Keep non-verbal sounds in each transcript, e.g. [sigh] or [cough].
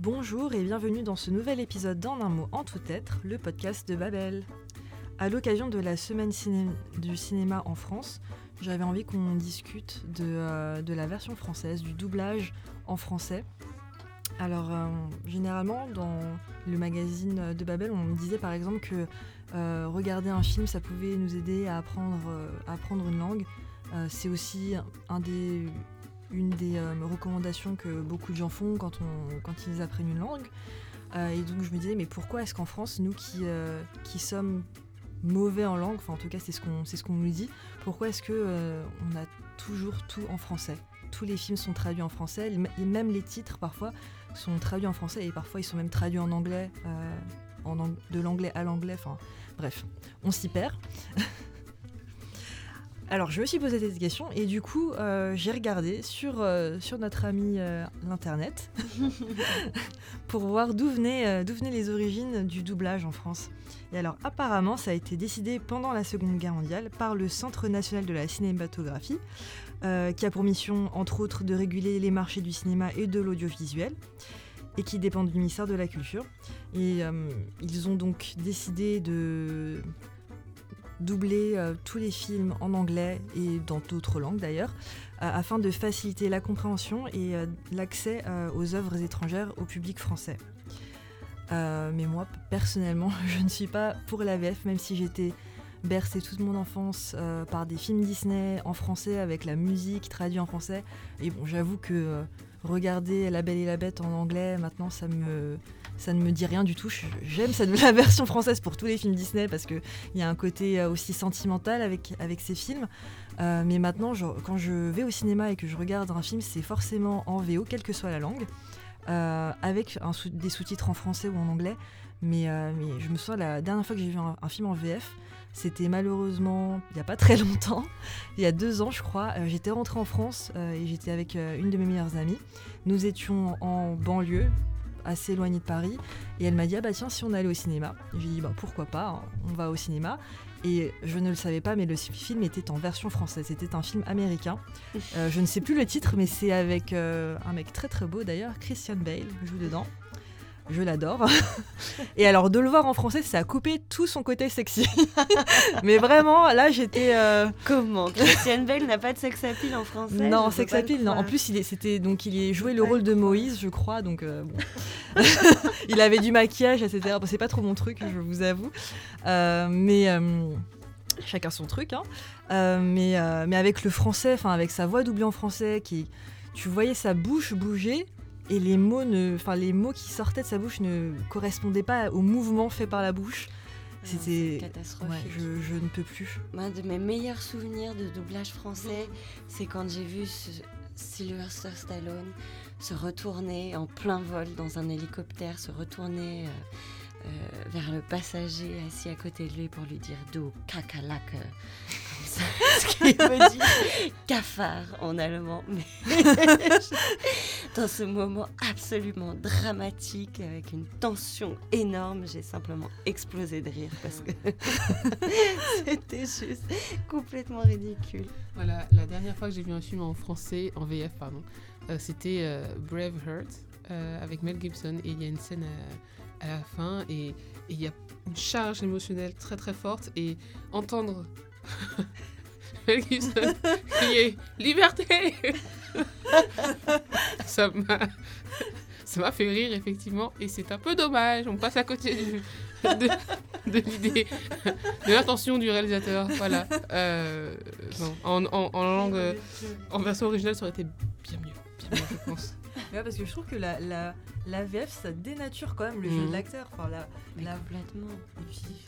Bonjour et bienvenue dans ce nouvel épisode d'En un mot en tout être, le podcast de Babel. À l'occasion de la semaine du cinéma en France, j'avais envie qu'on discute de, euh, la version française, du doublage en français. Alors, euh, généralement, dans le magazine de Babel, on disait par exemple que euh, regarder un film, ça pouvait nous aider à apprendre une langue. C'est aussi un des, une des recommandations que beaucoup de gens font quand, on, quand ils apprennent une langue. et donc, je me disais, mais pourquoi est-ce qu'en France, nous qui, qui sommes mauvais en langue, enfin en tout cas c'est ce qu'on ce qu'on nous dit. Pourquoi est-ce que euh, on a toujours tout en français? Tous les films sont traduits en français, et même les titres parfois sont traduits en français et parfois ils sont même traduits en anglais, euh, en de l'anglais à l'anglais. Enfin bref, on s'y perd. [laughs] Alors je me suis posé cette question et du coup euh, j'ai regardé sur, sur notre ami l'internet [laughs] pour voir d'où venaient, venaient les origines du doublage en France. Et alors apparemment ça a été décidé pendant la Seconde Guerre mondiale par le Centre national de la cinématographie, euh, qui a pour mission entre autres de réguler les marchés du cinéma et de l'audiovisuel, et qui dépend du ministère de la Culture. Et euh, ils ont donc décidé de doubler euh, tous les films en anglais et dans d'autres langues d'ailleurs, afin de faciliter la compréhension et l'accès aux œuvres étrangères au public français. Euh, mais moi, personnellement, [laughs] je ne suis pas pour la VF, même si j'étais bercée toute mon enfance euh, par des films Disney en français avec la musique traduite en français. Et bon, j'avoue que euh, regarder La Belle et la Bête en anglais, maintenant, ça me ça ne me dit rien du tout. J'aime [laughs] la version française pour tous les films Disney parce qu'il y a un côté aussi sentimental avec, avec ces films. mais maintenant, quand je vais au cinéma et que je regarde un film, c'est forcément en VO, quelle que soit la langue. Euh, avec des sous-titres en français ou en anglais. Mais, euh, je me souviens, la dernière fois que j'ai vu un, film en VF, c'était malheureusement il n'y a pas [laughs] très longtemps, il y a deux ans je crois. Euh, j'étais rentrée en France et j'étais avec une de mes meilleures amies. Nous étions en banlieue, assez éloignée de Paris, et elle m'a dit ah bah tiens si on allait au cinéma. J'ai dit bah pourquoi pas, hein, on va au cinéma. Et je ne le savais pas, mais le film était en version française. C'était un film américain. Euh, je ne sais plus le titre, mais c'est avec euh, un mec très très beau d'ailleurs, Christian Bale, joue dedans. Je l'adore. [laughs] Et alors de le voir en français, ça a coupé tout son côté sexy. [laughs] Mais vraiment, là j'étais. Euh, Comment Christian Bale n'a pas de sex appeal en français Non, sex appeal, non. En plus, il c'était donc il est joué le rôle de Moïse, je crois. Donc bon. [laughs] il avait du maquillage, etc. c'est pas trop mon truc, je vous avoue. Euh, mais euh, chacun son truc. Hein. mais mais avec le français, enfin avec sa voix doublée en français, qui tu voyais sa bouche bouger et les mots, ne, enfin les mots qui sortaient de sa bouche ne correspondaient pas au mouvement fait par la bouche. Ah, C'était catastrophique. je, ne peux plus. Moi, de mes meilleurs souvenirs de doublage français, c'est quand j'ai vu Sylvester Stallone se retourner en plein vol dans un hélicoptère, se retourner euh, euh, vers le passager assis à côté de lui pour lui dire Do kakalak, ce qui veut dire cafard en allemand. Mais [laughs] dans ce moment absolument dramatique, avec une tension énorme, j'ai simplement explosé de rire parce que [laughs] c'était juste complètement ridicule. Voilà, la dernière fois que j'ai vu un film en français, en VF, pardon, euh, c'était Brave Braveheart avec Mel Gibson et il y a une scène à la fin et il y a une charge émotionnelle très très forte et entendre [laughs] liberté. [laughs] Ça m'a ça m'a fait rire effectivement et c'est un peu dommage. On passe à côté de, de l'idée de l'intention du réalisateur. Voilà. Euh, en, en, en langue en version originale ça aurait été bien mieux bien mieux je pense parce que je trouve que la, la, la VF, ça dénature quand même le jeu de mhm. l'acteur. Enfin, la, la... Complètement.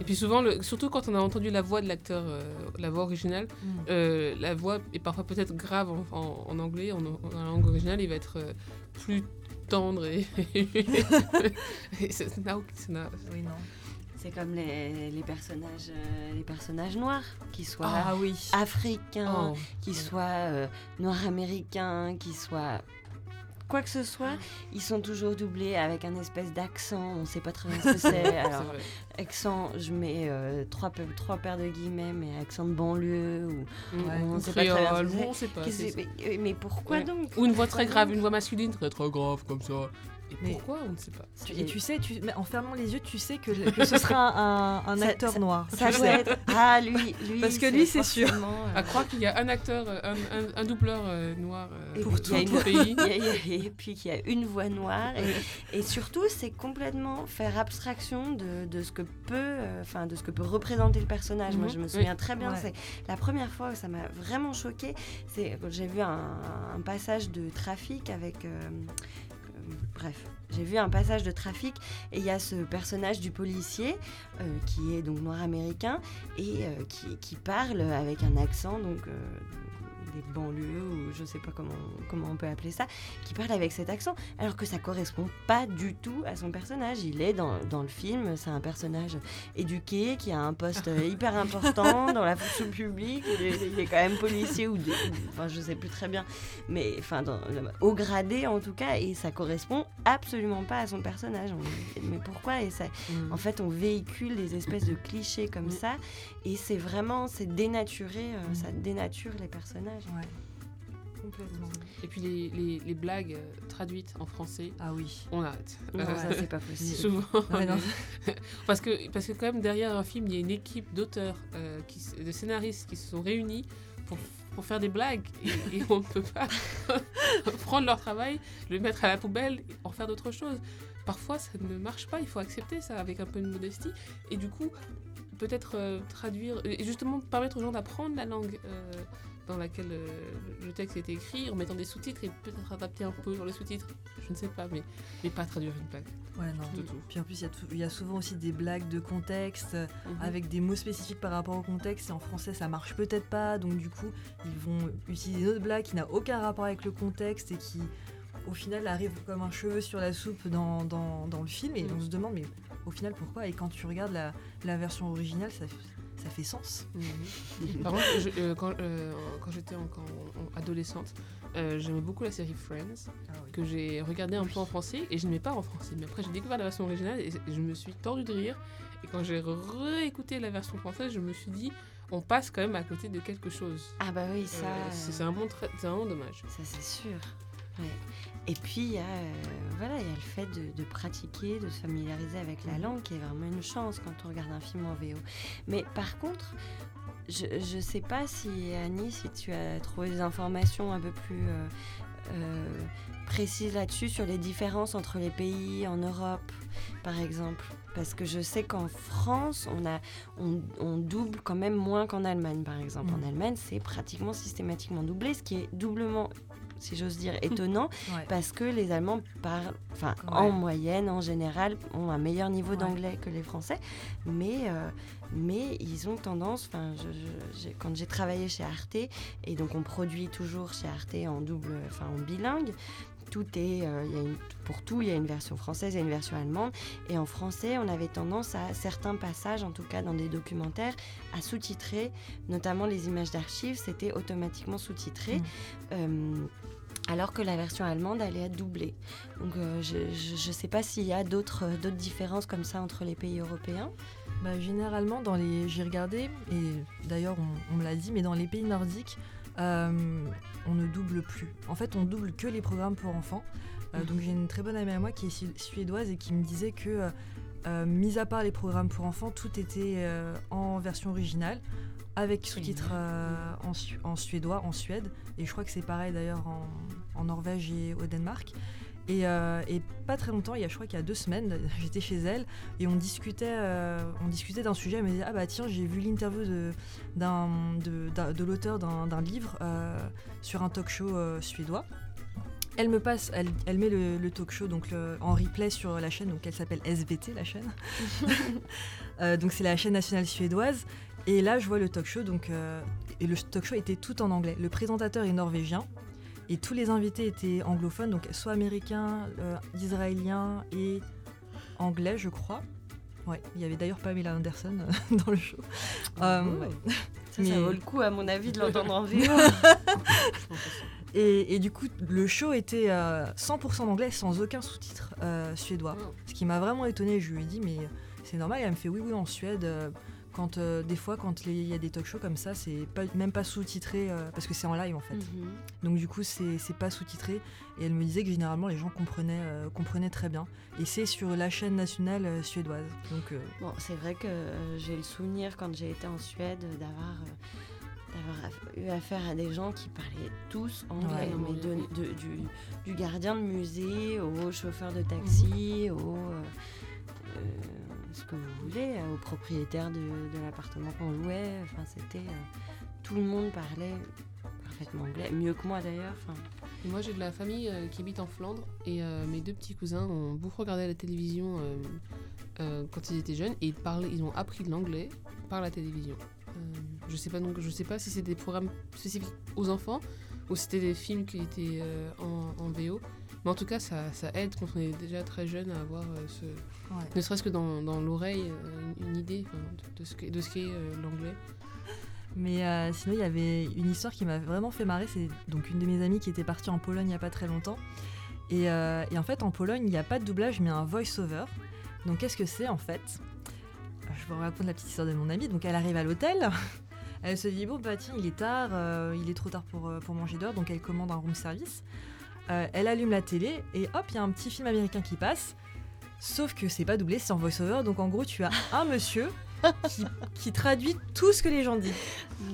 Et puis, souvent, le, surtout quand on a entendu la voix de l'acteur, euh, la voix originale, mhm. euh, la voix est parfois peut-être grave en, en, anglais, en, en, langue originale, il va être euh, plus tendre et. [laughs] c'est oui, non. C'est comme les, les personnages, les personnages noirs, qui soient ah, oui. africains, oh. qui soient noirs-américains, qui soient quoi que ce soit, ils sont toujours doublés avec un espèce d'accent. On ne sait pas très bien ce que [laughs] c'est. Alors, accent, je mets euh, trois, trois paires de guillemets, mais accent de banlieue ou on ne sait pas très bien. mais, pourquoi donc? Ou une voix très grave, une voix masculine très très grave comme ça. Et Mais- pourquoi On ne sait pas. Tu- et tu sais, tu, mais en fermant les yeux, tu sais que, [laughs] que ce sera un, acteur ça- noir. Ça doit être. Ah, lui, lui. [laughs] Parce que lui, c'est sûr. euh, À croire qu'il y a un acteur, euh, un, un- un doubleur euh, noir euh, Pour tout le pays. [laughs] y a- et puis qu'il y a une voix noire. Et, et surtout, c'est complètement faire abstraction de, de ce que peut, euh, enfin, de ce que peut représenter le personnage. Moi, Mhm. je me Oui. souviens très bien. Ouais. C'est la première fois où ça m'a vraiment choqué. C'est quand j'ai vu un, un passage de trafic avec. Bref, j'ai vu un passage de trafic et il y a ce personnage du policier euh, qui est donc noir américain et euh, qui, qui parle avec un accent donc euh, des banlieues ou je sais pas comment comment on peut appeler ça qui parle avec cet accent alors que ça correspond pas du tout à son personnage il est dans, dans le film c'est un personnage éduqué qui a un poste [laughs] hyper important dans la fonction publique il est, il est quand même policier ou, de- enfin je sais plus très bien mais enfin dans- au gradé en tout cas et ça correspond absolument pas à son personnage On- mais pourquoi? Et ça Mm. en fait, on véhicule des espèces de clichés comme Mm. ça, et c'est vraiment, c'est dénaturé, euh, Mm. ça dénature les personnages. Ouais. Complètement. Et puis les, les- les blagues euh, traduites en français, Ah oui. on arrête. Non, ça c'est pas [laughs] possible. Souvent. Ouais, non. [laughs] parce, que, parce que quand même derrière un film, il y a une équipe d'auteurs, euh, qui de scénaristes qui se sont réunis pour, pour faire des blagues. Et, et on ne peut pas [laughs] prendre leur travail, le mettre à la poubelle, et en faire d'autres choses. Parfois, ça ne marche pas, il faut accepter ça avec un peu de modestie. Et du coup, peut-être euh, traduire, et justement permettre aux gens d'apprendre la langue. euh, dans laquelle euh, le texte est écrit, en mettant des sous-titres et peut-être adapter un peu sur les sous-titres, je ne sais pas, mais, mais pas traduire une blague. Ouais, non. Du tout. Puis en plus, il y a tout- il y, a souvent aussi des blagues de contexte, Mhm. avec des mots spécifiques par rapport au contexte. Et en français, ça marche peut-être pas. Donc, du coup, ils vont utiliser une autre blague qui n'a aucun rapport avec le contexte et qui, au final, arrive comme un cheveu sur la soupe dans, dans, dans le film. Et Mhm. on se demande, mais au final, pourquoi? Et quand tu regardes la, la version originale, ça, ça fait sens. Mhm. Par contre, je- euh, quand, euh, quand j'étais encore en- en adolescente, euh, j'aimais beaucoup la série Friends, que j'ai regardée un peu en français, et je n'aimais pas en français. Mais après, j'ai découvert la version originale, et je me suis tordu de rire. Et quand j'ai réécouté la version française, je me suis dit, on passe quand même à côté de quelque chose. Ah bah oui, ça, c'est c'est vraiment dommage. ça c'est sûr. Ouais. Et puis il y a, euh, voilà, il y a le fait de, de pratiquer, de se familiariser avec la langue, qui est vraiment une chance quand on regarde un film en VO. Mais par contre, je ne sais pas si Annie, si tu as trouvé des informations un peu plus euh, euh, précises là-dessus sur les différences entre les pays en Europe, par exemple. Parce que je sais qu'en France, on, a, on, on double quand même moins qu'en Allemagne, par exemple. Mm. En Allemagne, c'est pratiquement systématiquement doublé, ce qui est doublement, si j'ose dire, [laughs] étonnant, Ouais. parce que les Allemands parlent, enfin, Ouais. en moyenne, en général, ont un meilleur niveau d'anglais que les Français, mais, euh, mais ils ont tendance, enfin, quand j'ai travaillé chez Arte, et donc on produit toujours chez Arte en double, enfin, en bilingue, tout est, euh, il y a une- pour tout, il y a une version française et une version allemande. Et en français, on avait tendance à certains passages, en tout cas dans des documentaires, à sous-titrer, notamment les images d'archives, c'était automatiquement sous-titré. Mm. Euh, alors que la version allemande allait être doublée. Donc euh, je ne sais pas s'il y a d'autres d'autres différences comme ça entre les pays européens. Bah, généralement, dans les, j'ai regardé, et d'ailleurs on, on me l'a dit, mais dans les pays nordiques, euh, on ne double plus. En fait, on double que les programmes pour enfants. Euh, donc j'ai une très bonne amie à moi qui est su- suédoise et qui me disait que, euh, euh, mis à part les programmes pour enfants, tout était euh, en version originale, avec sous-titres en, su- en suédois, en Suède. Et je crois que c'est pareil d'ailleurs en, en Norvège et au Danemark. Et, euh, et pas très longtemps, il y a, je crois qu'il y a deux semaines, [laughs] j'étais chez elle et on discutait, euh, on discutait d'un sujet. Elle me disait ah bah tiens j'ai vu l'interview de, l'auteur d'un, livre euh, sur un talk show suédois. Elle me passe, elle, elle met le, le talk show donc le- en replay sur la chaîne, donc elle s'appelle SVT la chaîne. [laughs] [laughs] Donc c'est la chaîne nationale suédoise. Et là je vois le talk show donc et le talk show était tout en anglais. Le présentateur est norvégien et tous les invités étaient anglophones, donc soit américains, euh, israéliens et anglais je crois. Ouais, il y avait d'ailleurs Pamela Anderson euh, [laughs] dans le show. Euh, Oh. ouais. Ça, Mais- ça vaut le coup à mon avis de l'entendre en VO. [laughs] Et, et du coup, le show était euh, 100% en anglais sans aucun sous-titre euh, suédois. Wow. Ce qui m'a vraiment étonné. Je lui ai dit, mais c'est normal. Et elle me fait, oui, oui, en Suède, euh, Quand euh, des fois, quand il y a des talk shows comme ça, c'est pas, même pas sous-titré euh, parce que c'est en live en fait. Mhm. Donc du coup, c'est c'est pas sous-titré. Et elle me disait que généralement les gens comprenaient, euh, comprenaient très bien. Et c'est sur la chaîne nationale euh, suédoise. Donc euh, Bon, c'est vrai que euh, j'ai le souvenir quand j'ai été en Suède d'avoir euh, eu affaire à des gens qui parlaient tous anglais, Ouais. mais de- de- du, du gardien de musée au chauffeur de taxi, au euh, euh, ce que vous voulez, euh, au propriétaire de, l'appartement qu'on louait. Enfin, c'était euh, tout le monde parlait parfaitement anglais, mieux que moi d'ailleurs. Moi, j'ai de la famille euh, qui habite en Flandre et mes deux petits cousins ont beaucoup regardé la télévision quand ils étaient jeunes et ils, parlaient, ils ont appris l'anglais par la télévision. Je sais pas donc, je sais pas si c'est des programmes spécifiques aux enfants ou si c'était des films qui étaient en, en VO. Mais en tout cas, ça, ça aide quand on est déjà très jeune à avoir euh, ce, ouais. ne serait-ce que dans, dans l'oreille, euh, une, une idée de, de ce qu'est de ce qu'est, euh, l'anglais. Mais euh, sinon, il y avait une histoire qui m'a vraiment fait marrer. C'est donc une de mes amies qui était partie en Pologne il n'y a pas très longtemps. Et, euh, et en fait, en Pologne, il n'y a pas de doublage, mais un voice-over. Donc, qu'est-ce que c'est en fait? Je vous raconte la petite histoire de mon amie. Donc, elle arrive à l'hôtel. [laughs] Elle se dit Bon, bah tiens, il est tard, euh, il est trop tard pour, pour manger dehors. Donc, elle commande un room service. Euh, elle allume la télé et hop, il y a un petit film américain qui passe. Sauf que c'est pas doublé, c'est en voice-over. Donc, en gros, tu as [laughs] un monsieur qui, qui traduit tout ce que les gens disent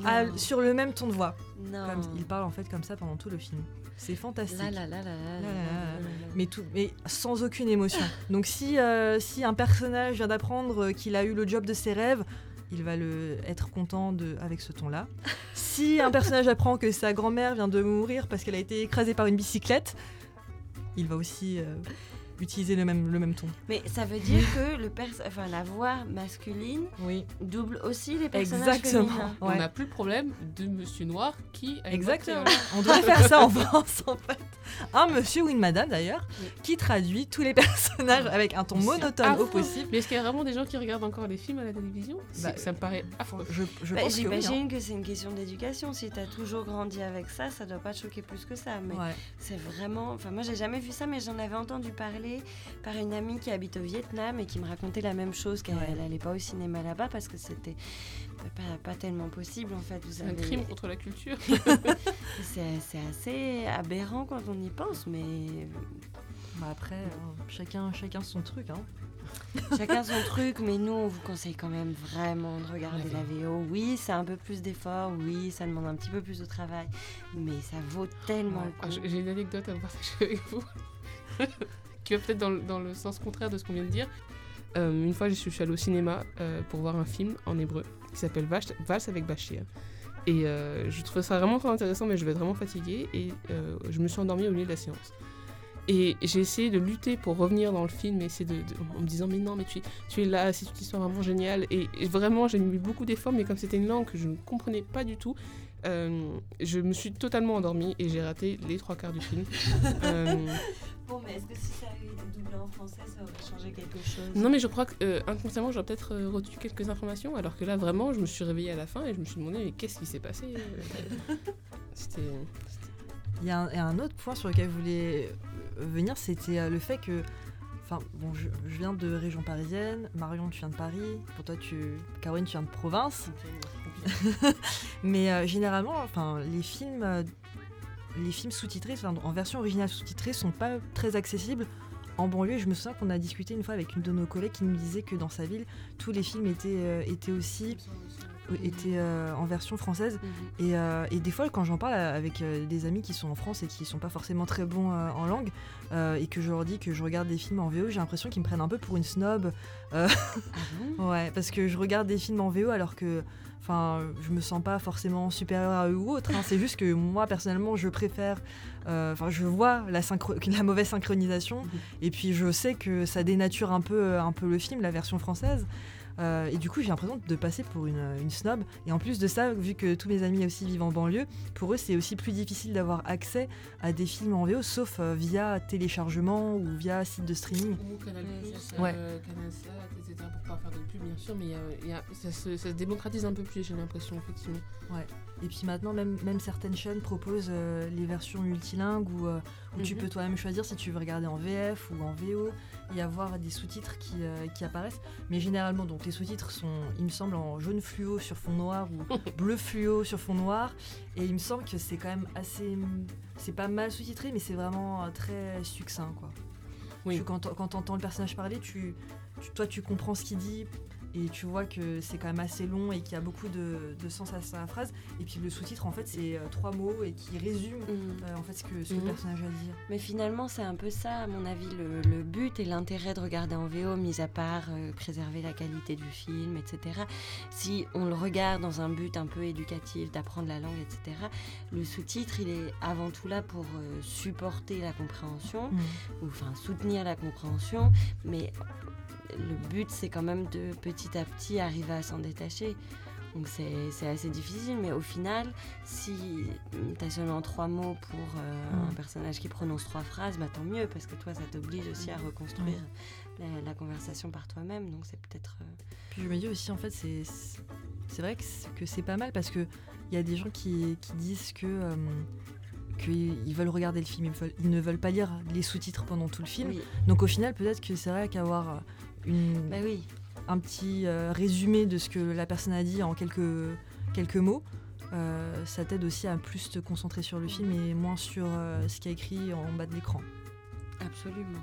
à- non, sur le même ton de voix. non. Comme, il parle en fait comme ça pendant tout le film. C'est fantastique. Là, là, là, là, là, là, là, là, là. Mais, tout, mais sans aucune émotion. Donc si, euh, si un personnage vient d'apprendre qu'il a eu le job de ses rêves, il va le, être content de, avec ce ton-là. Si un personnage apprend que sa grand-mère vient de mourir parce qu'elle a été écrasée par une bicyclette, il va aussi euh, utiliser le même, le même ton. Mais ça veut dire que le pers- enfin, la voix masculine Oui, double aussi les personnages exactement. féminins. On n'a plus le problème de Monsieur Noir qui a Exactement. On devrait faire ça en [laughs] France, en fait. Un monsieur ou une madame, d'ailleurs, Oui. qui traduit tous les [laughs] personnages avec un ton monotone au possible. Mais est-ce qu'il y a vraiment des gens qui regardent encore les films à la télévision? Bah, Ça me paraît affreux. Je, je Bah, pense que oui. hein. J'imagine que c'est une question d'éducation. Si tu as toujours grandi avec ça, ça doit pas te choquer plus que ça. Mais Ouais. c'est vraiment. Enfin, moi, j'ai jamais vu ça, mais j'en avais entendu parler par une amie qui habite au Vietnam et qui me racontait la même chose qu'elle Ouais. n'allait pas au cinéma là-bas parce que c'était pas, pas tellement possible en fait. Vous C'est un crime contre la culture. [laughs] [laughs] C'est c'est assez aberrant quand on y pense, mais Bah après, euh, chacun, chacun son truc. Hein. [laughs] Chacun son truc, mais nous, on vous conseille quand même vraiment de regarder la VO. Oui, c'est un peu plus d'effort, oui, ça demande un petit peu plus de travail, mais ça vaut tellement le Ah, coup. J'ai j'ai une anecdote à partager avec vous. Qui va peut-être dans, le- sens contraire de ce qu'on vient de dire. Euh, une fois, je suis, allée au cinéma euh, pour voir un film en hébreu qui s'appelle Valse avec Bachir. Et euh, je trouvais ça vraiment très intéressant, mais je vais être vraiment fatiguée. Et je me suis endormie au milieu de la séance. Et j'ai essayé de lutter pour revenir dans le film, et en me disant Mais non, mais tu, es- là, c'est une histoire vraiment géniale. Et vraiment, j'ai mis beaucoup d'efforts, mais comme c'était une langue que je ne comprenais pas du tout, euh, je me suis totalement endormie et j'ai raté les trois quarts du film. [laughs] Euh, Bon, mais est-ce que si ça avait été doublé en français, ça aurait changé quelque chose? Non, mais je crois que euh, inconsciemment, j'aurais peut-être euh, retenu quelques informations, alors que là, vraiment, je me suis réveillée à la fin et je me suis demandé Mais qu'est-ce qui s'est passé [laughs] C'était. Il y, a un- il y a un autre point sur lequel je voulais venir, c'était le fait que. Enfin, bon, je, je viens de région parisienne, Marion, tu viens de Paris, pour toi, tu. Caroline, tu viens de province. [laughs] Mais euh, généralement, enfin, les films, euh, les films sous-titrés, enfin, en version originale sous-titrée, sont pas très accessibles. En banlieue, je me souviens qu'on a discuté une fois avec une de nos collègues qui nous disait que dans sa ville, tous les films étaient, euh, étaient aussi étaient, euh, en version française. Mhm. Et, euh, et des fois, quand j'en parle avec des amis qui sont en France et qui sont pas forcément très bons en langue, et que je leur dis que je regarde des films en VO, j'ai l'impression qu'ils me prennent un peu pour une snob. Ah bon? [laughs] Ouais, parce que je regarde des films en VO alors que. Enfin, je me sens pas forcément supérieure à eux ou autre. hein. C'est juste que moi, personnellement, je préfère. euh, Enfin, je vois la, synchro- [laughs] la mauvaise synchronisation. Mhm. Et puis, je sais que ça dénature un peu, un peu le film, la version française. Euh, et du coup, j'ai l'impression de passer pour une, une snob. Et en plus de ça, vu que tous mes amis aussi vivent en banlieue, pour eux, c'est aussi plus difficile d'avoir accès à des films en VO, sauf euh, via téléchargement ou via site de streaming. Ou Canal+, Ouais, euh, Canal Sat, etc. Pour pas faire de pub, bien sûr, mais il y a- il y a- ça, se, ça se démocratise un peu j'ai l'impression, effectivement. Et puis maintenant, même, même certaines chaînes proposent euh, les versions multilingues euh, où tu Mhm. peux toi-même choisir si tu veux regarder en VF ou en VO et avoir des sous-titres qui, euh, qui apparaissent. Mais généralement, donc les sous-titres sont, il me semble, en jaune fluo sur fond noir ou [laughs] bleu fluo sur fond noir. Et il me semble que c'est quand même assez. C'est pas mal sous-titré, mais c'est vraiment très succinct, quoi. Oui. Tu- quand tu entends le personnage parler, tu, tu- toi, tu comprends ce qu'il dit. Et tu vois que c'est quand même assez long et qu'il y a beaucoup de, de sens à sa phrase. Et puis le sous-titre, en fait, c'est euh, trois mots et qui résume Mm. euh, en fait ce que, ce que Mhm. le personnage a à dire. Mais finalement, c'est un peu ça, à mon avis, le, le but et l'intérêt de regarder en VO, mis à part euh, préserver la qualité du film, etc. Si on le regarde dans un but un peu éducatif, d'apprendre la langue, etc., le sous-titre, il est avant tout là pour euh, supporter la compréhension, ou enfin soutenir la compréhension, mais le but, c'est quand même de petit à petit arriver à s'en détacher. Donc c'est assez difficile, mais au final, si tu as seulement trois mots pour euh, Mm. un personnage qui prononce trois phrases, bah, tant mieux, parce que toi, ça t'oblige aussi à reconstruire la, la conversation par toi-même. Donc c'est peut-être... euh, Puis je me dis aussi, en fait, c'est vrai que c'est- pas mal parce que il y a des gens qui, qui disent que euh, qu'ils ils veulent regarder le film, ils, ne veulent pas lire les sous-titres pendant tout le film. oui, Donc au final, peut-être que c'est vrai qu'avoir une, bah oui. un petit euh, résumé de ce que la personne a dit en quelques, quelques mots, euh, ça t'aide aussi à plus te concentrer sur le film et moins sur euh, ce qui est écrit en bas de l'écran. Absolument.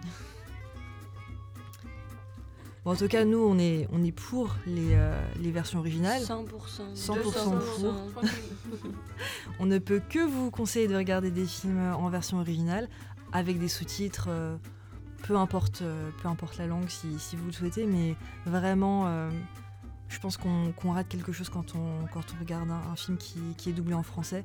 Bon, en tout cas, nous, on est, on est pour les, euh, les versions originales. 100%. 100% 200%. pour. [laughs] On ne peut que vous conseiller de regarder des films en version originale avec des sous-titres, peu, importe, euh, peu importe la langue si, si vous le souhaitez, mais vraiment, euh, je pense qu'on rate quelque chose quand on, quand on regarde un, un film qui, qui est doublé en français.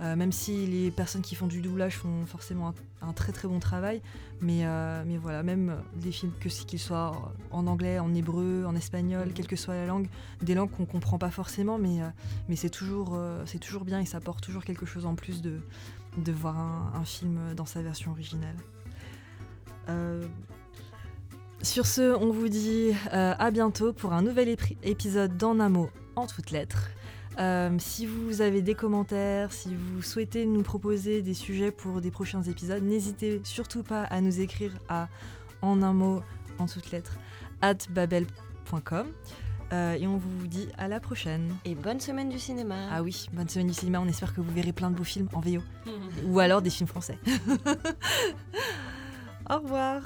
Euh, même si les personnes qui font du doublage font forcément un, un très très bon travail, mais, euh, mais voilà, même les films, que qu'ils soient en anglais, en hébreu, en espagnol, Mhm. quelle que soit la langue, des langues qu'on comprend pas forcément, mais, mais c'est toujours, c'est toujours bien et ça apporte toujours quelque chose en plus de, de voir un, un film dans sa version originale. Euh, sur ce, on vous dit euh, à bientôt pour un nouvel épisode d'En un mot en toutes lettres. Euh, si vous avez des commentaires, si vous souhaitez nous proposer des sujets pour des prochains épisodes, n'hésitez surtout pas à nous écrire à en un mot en toutes lettres at babel.com. Euh, et on vous dit à la prochaine. Et bonne semaine du cinéma. Ah oui, bonne semaine du cinéma. On espère que vous verrez plein de beaux films en VO. [laughs] Ou alors des films français. [laughs] Au revoir.